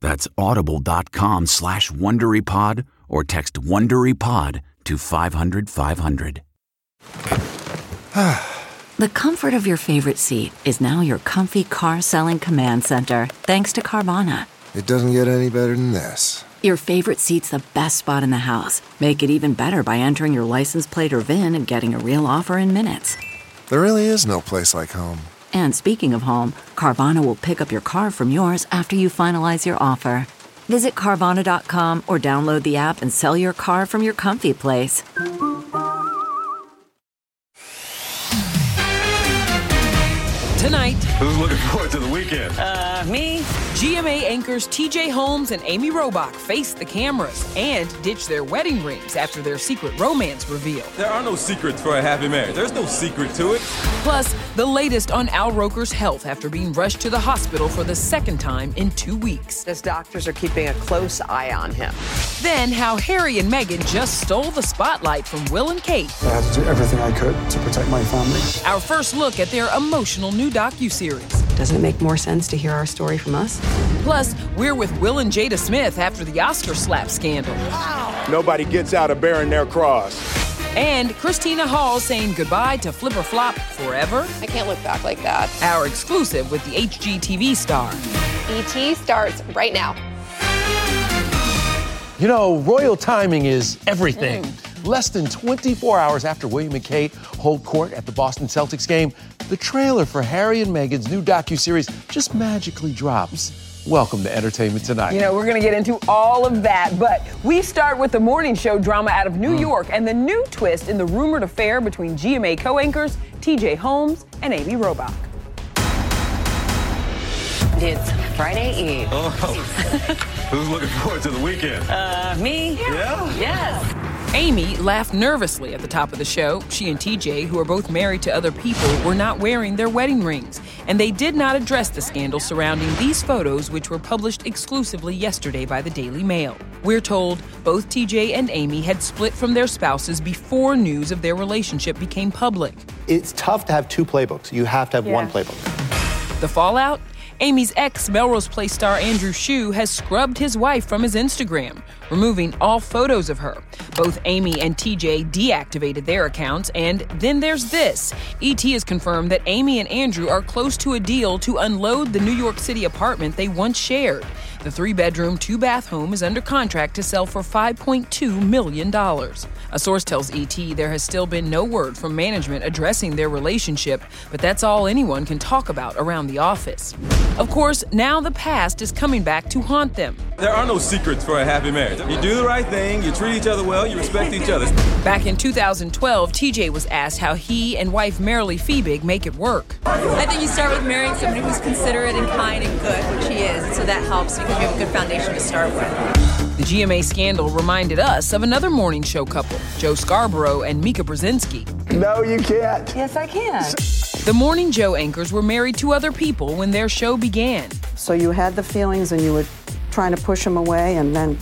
That's audible.com slash WonderyPod or text WonderyPod to 500 500. the comfort of your favorite seat is now your comfy car selling command center thanks to Carvana. It doesn't get any better than this. Your favorite seat's the best spot in the house. Make it even better by entering your license plate or VIN and getting a real offer in minutes. There really is no place like home. And speaking of home, Carvana will pick up your car from yours after you finalize your offer. Visit Carvana.com or download the app and sell your car from your comfy place. Tonight, who's looking forward to the weekend? Uh, me. GMA anchors TJ Holmes and Amy Robach face the cameras and ditch their wedding rings after their secret romance reveal. There are no secrets for a happy marriage. There's no secret to it. Plus, the latest on Al Roker's health after being rushed to the hospital for the second time in two weeks. His doctors are keeping a close eye on him. Then, how Harry and Meghan just stole the spotlight from Will and Kate. I had to do everything I could to protect my family. Our first look at their emotional new docu-series. Doesn't it make more sense to hear our story from us? Plus, we're with Will and Jada Smith after the Oscar slap scandal. Wow. Nobody gets out of bearing their cross. And Christina Hall saying goodbye to Flip or Flop forever. I can't look back like that. Our exclusive with the HGTV star. ET starts right now. You know, royal timing is everything. Mm. Less than 24 hours after William and Kate hold court at the Boston Celtics game, the trailer for Harry and Meghan's new docu-series just magically drops. Welcome to Entertainment Tonight. You know, we're going to get into all of that, but we start with the morning show drama out of New mm. York and the new twist in the rumored affair between GMA co-anchors TJ Holmes and Amy Robach. It's Friday Eve. Oh, who's looking forward to the weekend? Uh, me? Yeah. Yes. Amy laughed nervously at the top of the show. She and TJ, who are both married to other people, were not wearing their wedding rings, and they did not address the scandal surrounding these photos, which were published exclusively yesterday by the Daily Mail. We're told both TJ and Amy had split from their spouses before news of their relationship became public. It's tough to have two playbooks. You have to have yeah. one playbook. The fallout? Amy's ex, Melrose Place star Andrew Shue, has scrubbed his wife from his Instagram, removing all photos of her. Both Amy and TJ deactivated their accounts, and then there's this. ET has confirmed that Amy and Andrew are close to a deal to unload the New York City apartment they once shared. The three bedroom, two bath home is under contract to sell for $5.2 million. A source tells ET there has still been no word from management addressing their relationship, but that's all anyone can talk about around the office. Of course, now the past is coming back to haunt them. There are no secrets for a happy marriage. You do the right thing, you treat each other well, you respect each other. Back in 2012, TJ was asked how he and wife Marilee Fiebig make it work. I think you start with marrying somebody who's considerate and kind and good, which he is, so that helps because you have a good foundation to start with. The GMA scandal reminded us of another morning show couple, Joe Scarborough and Mika Brzezinski. No, you can't. Yes, I can. The Morning Joe anchors were married to other people when their show began. So you had the feelings and you were trying to push him away, and then.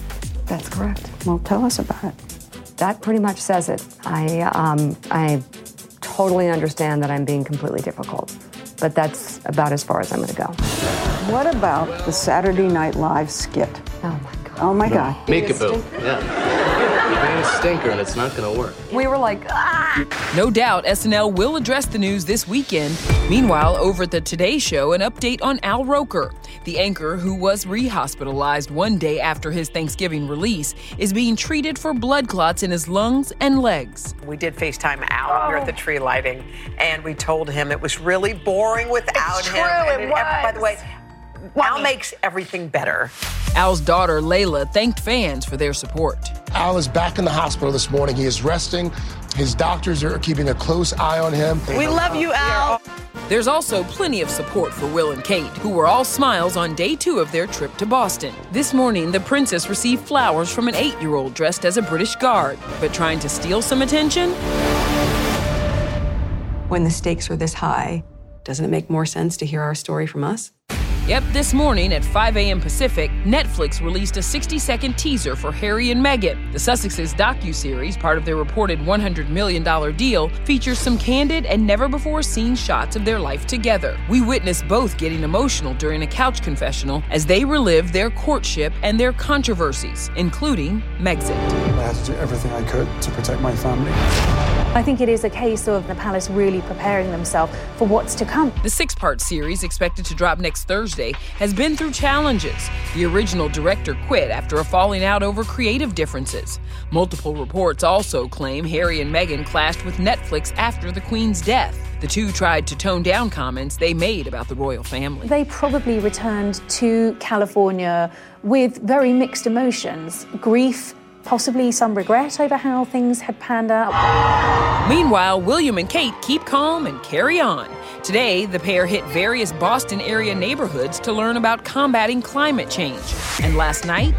That's correct. Well, tell us about it. That pretty much says it. I, um, I totally understand that I'm being completely difficult, but that's about as far as I'm going to go. What about the Saturday Night Live skit? Oh my God. Oh my God. Make a Bill. Yeah. You're being a stinker and it's not going to work. We were like, ah! No doubt SNL will address the news this weekend. Meanwhile, over at the Today Show, an update on Al Roker. The anchor, who was rehospitalized one day after his Thanksgiving release, is being treated for blood clots in his lungs and legs. We did FaceTime Al here at the tree lighting, and we told him it was really boring without It's him. true, And it By the way, Al makes everything better. Al's daughter, Leila, thanked fans for their support. Al is back in the hospital this morning. He is resting. His doctors are keeping a close eye on him. We love you, Al. There's also plenty of support for Will and Kate, who were all smiles on day two of their trip to Boston. This morning, the princess received flowers from an eight year old dressed as a British guard, but trying to steal some attention? When the stakes are this high, doesn't it make more sense to hear our story from us? Yep, this morning at 5 a.m. Pacific, Netflix released a 60 second teaser for Harry and Meghan. The Sussexes docu-series, part of their reported $100 million deal, features some candid and never before seen shots of their life together. We witnessed both getting emotional during a couch confessional as they relive their courtship and their controversies, including Megxit. I had to do everything I could to protect my family. I think it is a case of the palace really preparing themselves for what's to come. The six part series, expected to drop next Thursday, has been through challenges. The original director quit after a falling out over creative differences. Multiple reports also claim Harry and Meghan clashed with Netflix after the Queen's death. The two tried to tone down comments they made about the royal family. They probably returned to California with very mixed emotions grief, possibly some regret over how things had panned out. Meanwhile, William and Kate keep calm and carry on. Today, the pair hit various Boston area neighborhoods to learn about combating climate change. And last night,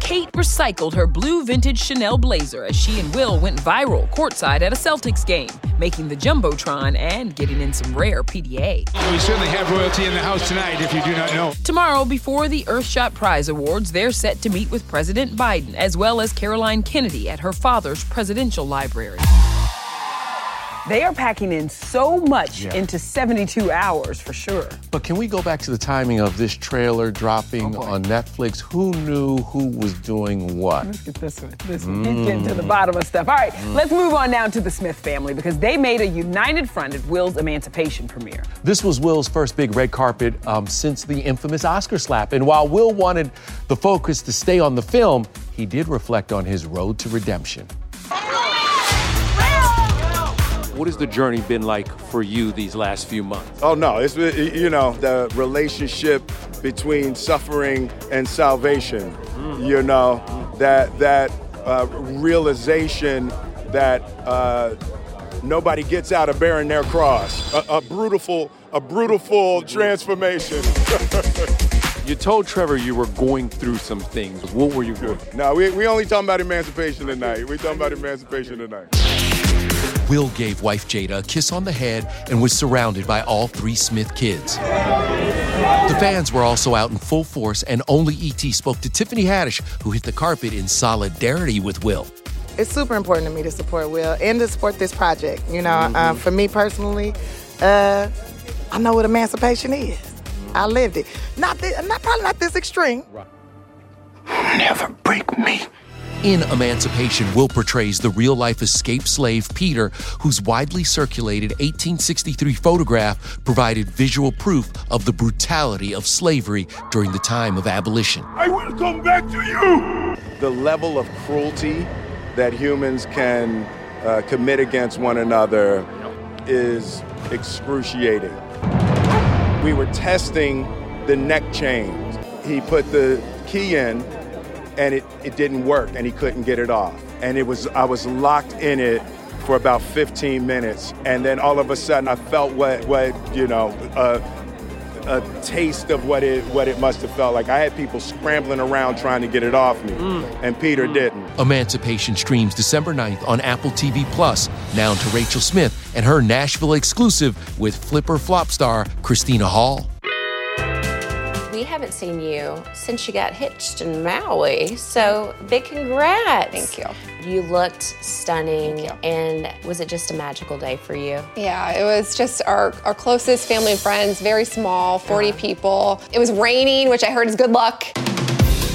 Kate recycled her blue vintage Chanel blazer as she and Will went viral courtside at a Celtics game, making the Jumbotron and getting in some rare PDA. We certainly have royalty in the house tonight, if you do not know. Tomorrow, before the Earthshot Prize Awards, they're set to meet with President Biden as well as Caroline Kennedy at her father's presidential library. They are packing in so much Yeah. into 72 hours for sure. But can we go back to the timing of this trailer dropping on Netflix? Who knew who was doing what? Let's get this one. This one. He's getting to the bottom of stuff. All right, Mm. let's move on now to the Smith family because they made a united front at Will's emancipation premiere. This was Will's first big red carpet um, since the infamous Oscar slap. And while Will wanted the focus to stay on the film, he did reflect on his road to redemption. What has the journey been like for you these last few months? Oh no, it's you know the relationship between suffering and salvation. You know that that uh, realization that uh, nobody gets out of bearing their cross. A, a brutal, a brutal transformation. You told Trevor you were going through some things. What were you going through? no, we we only talking about emancipation tonight. We talking about emancipation tonight. Will gave wife Jada a kiss on the head and was surrounded by all three Smith kids. The fans were also out in full force, and only ET spoke to Tiffany Haddish, who hit the carpet in solidarity with Will. It's super important to me to support Will and to support this project. You know, Mm-hmm. uh, for me personally, uh, I know what emancipation is. I lived it. Not, this, not probably not this extreme. Never break me. In Emancipation, Will portrays the real life escaped slave Peter, whose widely circulated 1863 photograph provided visual proof of the brutality of slavery during the time of abolition. I will come back to you. The level of cruelty that humans can uh, commit against one another is excruciating. We were testing the neck chains. He put the key in and it, it didn't work and he couldn't get it off. And it was I was locked in it for about 15 minutes and then all of a sudden I felt what what you know uh, a taste of what it what it must have felt like. I had people scrambling around trying to get it off me, and Peter didn't. Emancipation streams December 9th on Apple TV Plus. Now to Rachel Smith and her Nashville exclusive with Flip or Flop star Christina Hall. We haven't seen you since you got hitched in Maui. So big congrats. Thank you. You looked stunning. You. And was it just a magical day for you? Yeah, it was just our, our closest family and friends, very small, 40 uh-huh. people. It was raining, which I heard is good luck.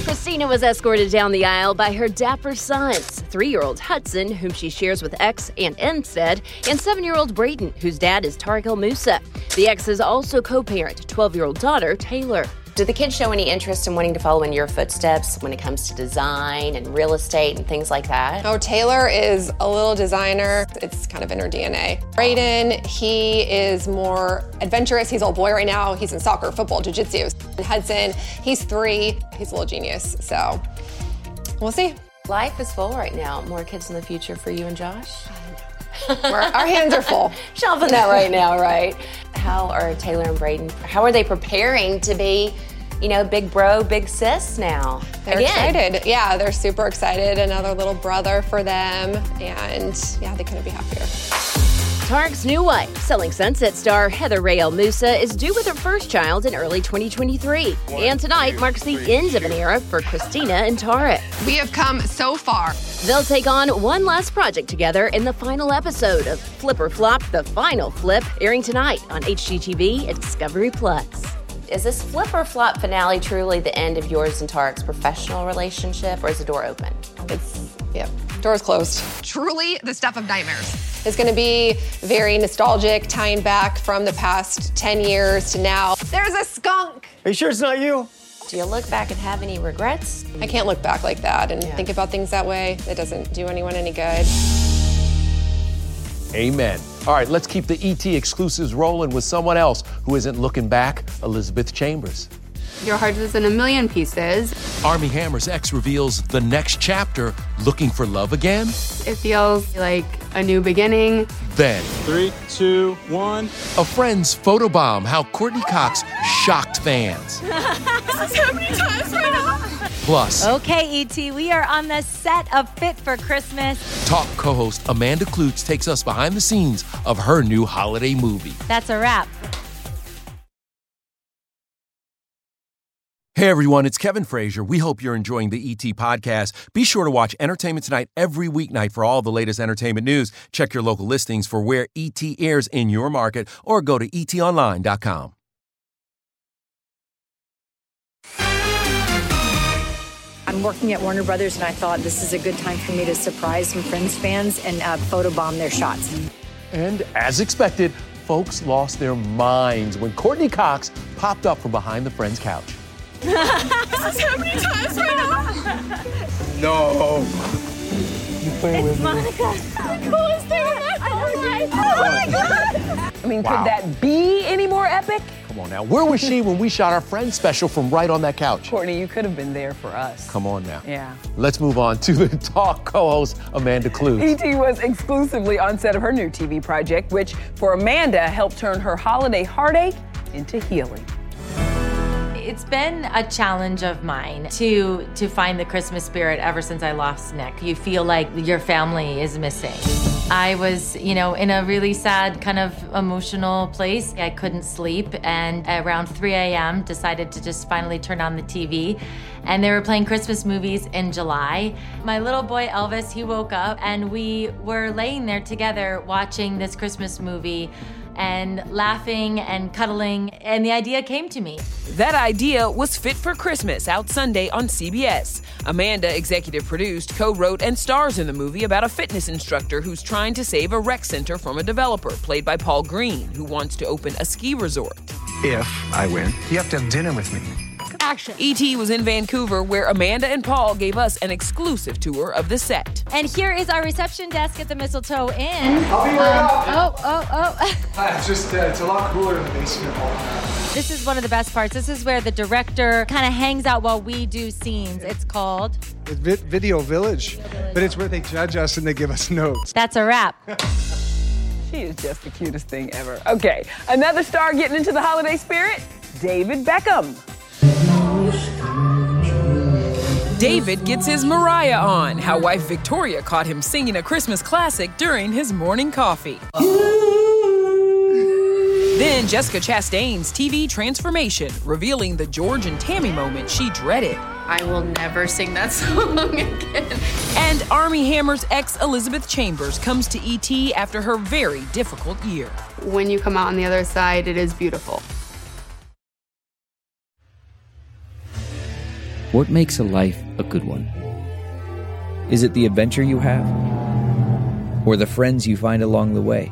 Christina was escorted down the aisle by her dapper sons three year old Hudson, whom she shares with ex Ant Anstead, and seven year old Brayden, whose dad is Tarek El Moussa. The ex is also co parent 12 year old daughter Taylor. Did the kids show any interest in wanting to follow in your footsteps when it comes to design and real estate and things like that? Oh, Taylor is a little designer. It's kind of in her DNA. Brayden, he is more adventurous. He's a old boy right now. He's in soccer, football, jiu-jitsu. And Hudson, he's three. He's a little genius. So we'll see. Life is full right now. More kids in the future for you and Josh? We're, our hands are full. Shelving that right now, right? How are Taylor and Brayden? How are they preparing to be, you know, big bro, big sis now? They're Again. excited. Yeah, they're super excited. Another little brother for them. And yeah, they couldn't be happier. Tarek's new wife, Selling Sunset star Heather Rae El Moussa, is due with her first child in early 2023. and tonight marks the end of an era for Christina and Tarek. We have come so far. They'll take on one last project together in the final episode of Flip or Flop, the final flip, airing tonight on HGTV and Discovery Plus. Is this flip or flop finale truly the end of yours and Tarek's professional relationship, or is the door open? It's, yeah, door's closed. Truly the stuff of nightmares. It's gonna be very nostalgic, tying back from the past 10 years to now. There's a skunk! Are you sure it's not you? Do you look back and have any regrets? I can't look back like that and think about things that way. It doesn't do anyone any good. Amen. All right, let's keep the ET exclusives rolling with someone else who isn't looking back Elizabeth Chambers. Your heart is in a million pieces. Armie Hammer's ex reveals the next chapter looking for love again. It feels like a new beginning. Then, Three, two, one. a friend's photobomb how Courteney Cox shocked fans. this is happening times right now. Plus, Okay, ET, we are on the set of Fit for Christmas. talk co host Amanda Kloots takes us behind the scenes of her new holiday movie. That's a wrap. Hey everyone, it's Kevin Frazier. We hope you're enjoying the ET podcast. Be sure to watch Entertainment Tonight every weeknight for all the latest entertainment news. Check your local listings for where ET airs in your market or go to etonline.com. I'm working at Warner Brothers, and I thought this is a good time for me to surprise some Friends fans and uh, photobomb their shots. And as expected, folks lost their minds when Courteney Cox popped up from behind the friend's couch. this is happening times right now. No. You playing with me? Coolest thing in my whole life. Oh my god. I mean, Wow. could that be any more epic? Come on now. Where was she when we shot our friend special from right on that couch? Courteney, you could have been there for us. Come on now. Yeah. Let's move on to the talk co host, Amanda Kloots. E.T. was exclusively on set of her new TV project, which for Amanda helped turn her holiday heartache into healing. It's been a challenge of mine to to find the Christmas spirit ever since I lost Nick. You feel like your family is missing. I was, you know, in a really sad kind of emotional place. I couldn't sleep and around 3 a.m. decided to just finally turn on the TV and they were playing Christmas movies in July. My little boy Elvis, he woke up and we were laying there together watching this Christmas movie and laughing and cuddling and the idea came to me. That idea was Fit for Christmas out Sunday on CBS. Amanda executive produced, co wrote, and stars in the movie about a fitness instructor who's trying to save a rec center from a developer, played by Paul Green, who wants to open a ski resort. If I win, you have to have dinner with me. Action. E.T. was in Vancouver, where Amanda and Paul gave us an exclusive tour of the set. And here is our reception desk at the Mistletoe Inn. I'll be right um, up. Oh, oh, oh. Hi, it's just, uh, it's a lot cooler in the basement. this is one of the best parts. This is where the director kind of hangs out while we do scenes. It's called It's Vi- Video Village, but it's where they judge us and they give us notes. That's a Wrap. She is just the cutest thing ever. Okay, another star getting into the holiday spirit David Beckham. David gets his Mariah on, how wife Victoria caught him singing a Christmas classic during his morning coffee. Then Jessica Chastain's TV transformation, revealing the George and Tammy moment she dreaded. I will never sing that song again. And Armie Hammer's ex Elizabeth Chambers comes to ET after her very difficult year. When you come out on the other side, it is beautiful. What makes a life a good one? Is it the adventure you have? Or the friends you find along the way?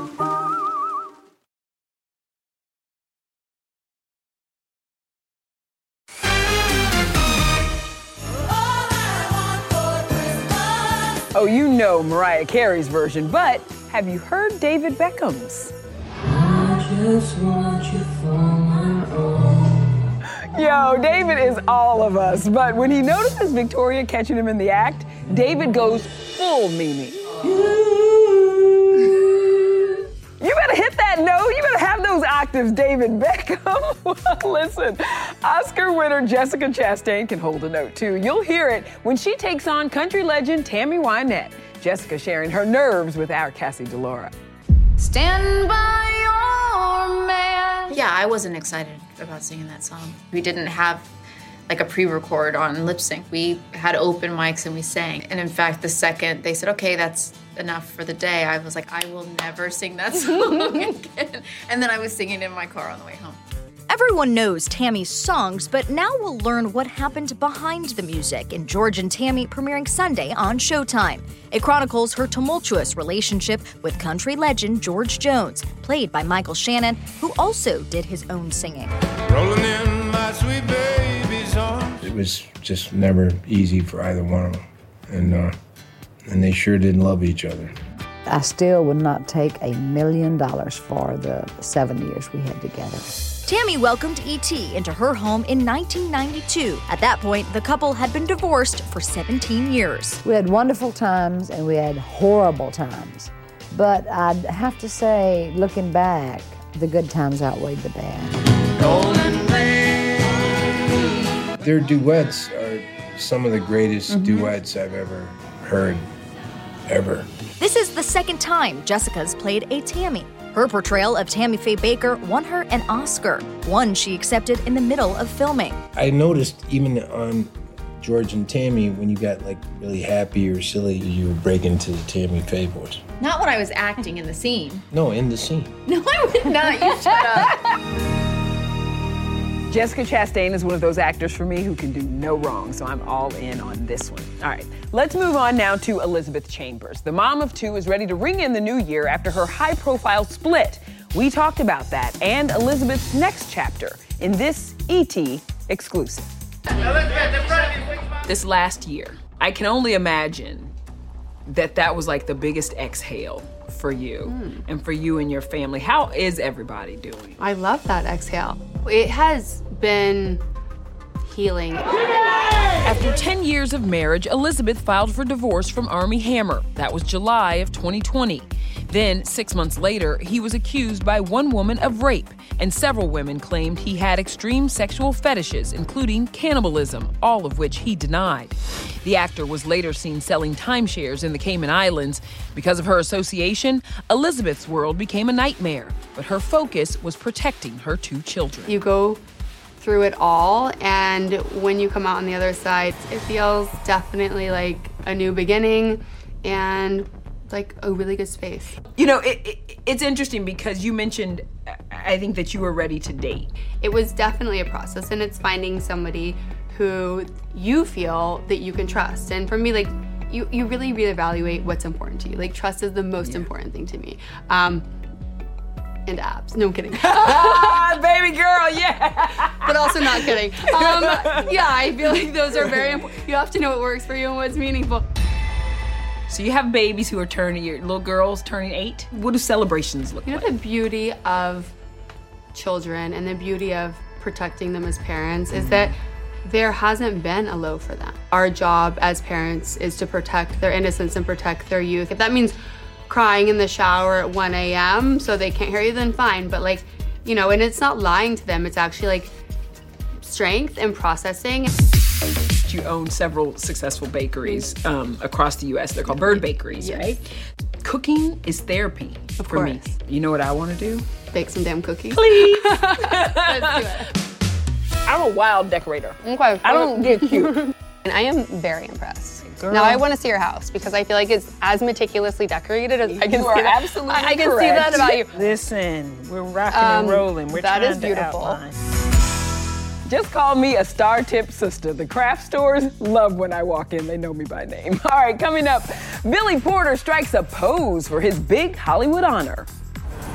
Know Mariah Carey's version, but have you heard David Beckham's? Yo, David is all of us, but when he notices Victoria catching him in the act, David goes full Mimi. You better hit that note. You better have those octaves, David Beckham. listen, Oscar winner Jessica Chastain can hold a note too. You'll hear it when she takes on country legend Tammy Wynette. Jessica sharing her nerves with our Cassie DiLaura. Stand by your man. Yeah, I wasn't excited about singing that song. We didn't have like a pre-record on lip sync. We had open mics and we sang. And in fact, the second they said, "Okay, that's enough for the day," I was like, "I will never sing that song again." And then I was singing in my car on the way home. Everyone knows Tammy's songs, but now we'll learn what happened behind the music in George and Tammy premiering Sunday on Showtime. It chronicles her tumultuous relationship with country legend George Jones, played by Michael Shannon, who also did his own singing. Rolling in my sweet baby's arms. It was just never easy for either one of them, and uh, and they sure didn't love each other. I still would not take a million dollars for the seven years we had together. Tammy welcomed E.T. into her home in 1992. At that point, the couple had been divorced for 17 years. We had wonderful times and we had horrible times. But I'd have to say, looking back, the good times outweighed the bad. Their duets are some of the greatest Mhm. duets I've ever heard, ever. This is the second time Jessica's played a Tammy. Her portrayal of Tammy Faye Bakker won her an Oscar, one she accepted in the middle of filming. I noticed even on George and Tammy, when you got like really happy or silly, you would break into the Tammy Faye voice. Not when I was acting in the scene. No, in the scene. No, I would not. You shut up. Jessica Chastain is one of those actors for me who can do no wrong, so I'm all in on this one. All right, let's move on now to Elizabeth Chambers. The mom of two is ready to ring in the new year after her high profile split. We talked about that and Elizabeth's next chapter in this ET exclusive. This last year, I can only imagine that that was like the biggest exhale for you hmm. and for you and your family. How is everybody doing? I love that exhale. It has been healing. After 10 years of marriage, Elizabeth filed for divorce from Armie Hammer. That was July of 2020. Then, six months later, he was accused by one woman of rape, and several women claimed he had extreme sexual fetishes, including cannibalism, all of which he denied. The actor was later seen selling timeshares in the Cayman Islands. Because of her association, Elizabeth's world became a nightmare, but her focus was protecting her two children. You go through it all, and when you come out on the other side, it feels definitely like a new beginning and like a really good space. You know, it, it, it's interesting because you mentioned, I think that you were ready to date. It was definitely a process, and it's finding somebody who you feel that you can trust. And for me, like, you, you really reevaluate what's important to you. Like, trust is the most yeah. important thing to me. Um, and abs. No, I'm kidding. Baby girl, yeah. but also not kidding. Um, yeah, I feel like those are very important. You have to know what works for you and what's meaningful. So you have babies who are turning, your little girls turning eight. What do celebrations look you like? You know, the beauty of children and the beauty of protecting them as parents is that there hasn't been a low for them. Our job as parents is to protect their innocence and protect their youth. If that means crying in the shower at 1 a.m. so they can't hear you, then fine. But like, you know, and it's not lying to them, it's actually like strength and processing. You own several successful bakeries um, across the U.S. They're called Bird Bakeries, yes. right? Cooking is therapy of for course. me. You know what I want to do? Bake some damn cookies. Please. Let's do it. I'm a wild decorator. Okay. I don't get cute. and I am very impressed. Girl. Now I want to see your house because I feel like it's as meticulously decorated as I can you see are that. absolutely I, I can see that about you. Listen, we're rocking Um, and rolling. We're that trying is to beautiful. outline. Just call me a star tip sister. The craft stores love when I walk in. They know me by name. All right, coming up, Billy Porter strikes a pose for his big Hollywood honor.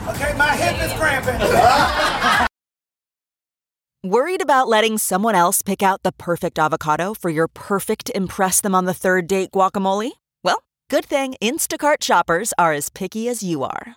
Okay, my hip is cramping. Worried about letting someone else pick out the perfect avocado for your perfect impress them on the third date guacamole? Well, good thing Instacart shoppers are as picky as you are.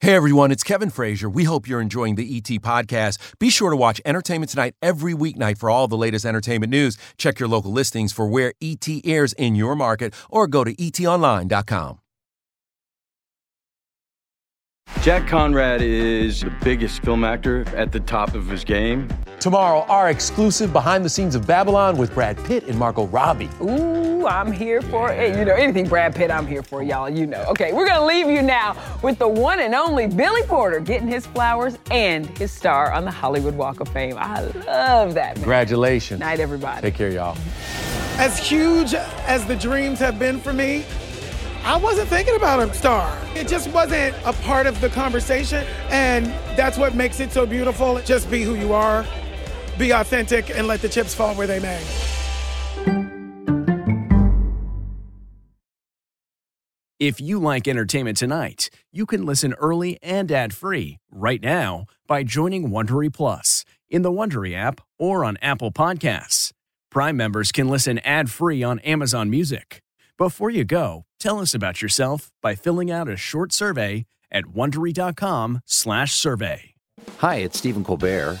Hey everyone, it's Kevin Frazier. We hope you're enjoying the ET podcast. Be sure to watch Entertainment Tonight every weeknight for all the latest entertainment news. Check your local listings for where ET airs in your market or go to etonline.com. Jack Conrad is the biggest film actor at the top of his game. Tomorrow, our exclusive behind the scenes of Babylon with Brad Pitt and Margot Robbie. Ooh, I'm here for it. You know, anything Brad Pitt, I'm here for, y'all. You know. Okay, we're going to leave you now with the one and only Billy Porter getting his flowers and his star on the Hollywood Walk of Fame. I love that, man. Congratulations. Night, everybody. Take care, y'all. As huge as the dreams have been for me, I wasn't thinking about a star. It just wasn't a part of the conversation. And that's what makes it so beautiful. Just be who you are, be authentic, and let the chips fall where they may. If you like entertainment tonight, you can listen early and ad-free right now by joining Wondery Plus in the Wondery app or on Apple Podcasts. Prime members can listen ad-free on Amazon Music. Before you go, tell us about yourself by filling out a short survey at wondery.com/survey. Hi, it's Stephen Colbert,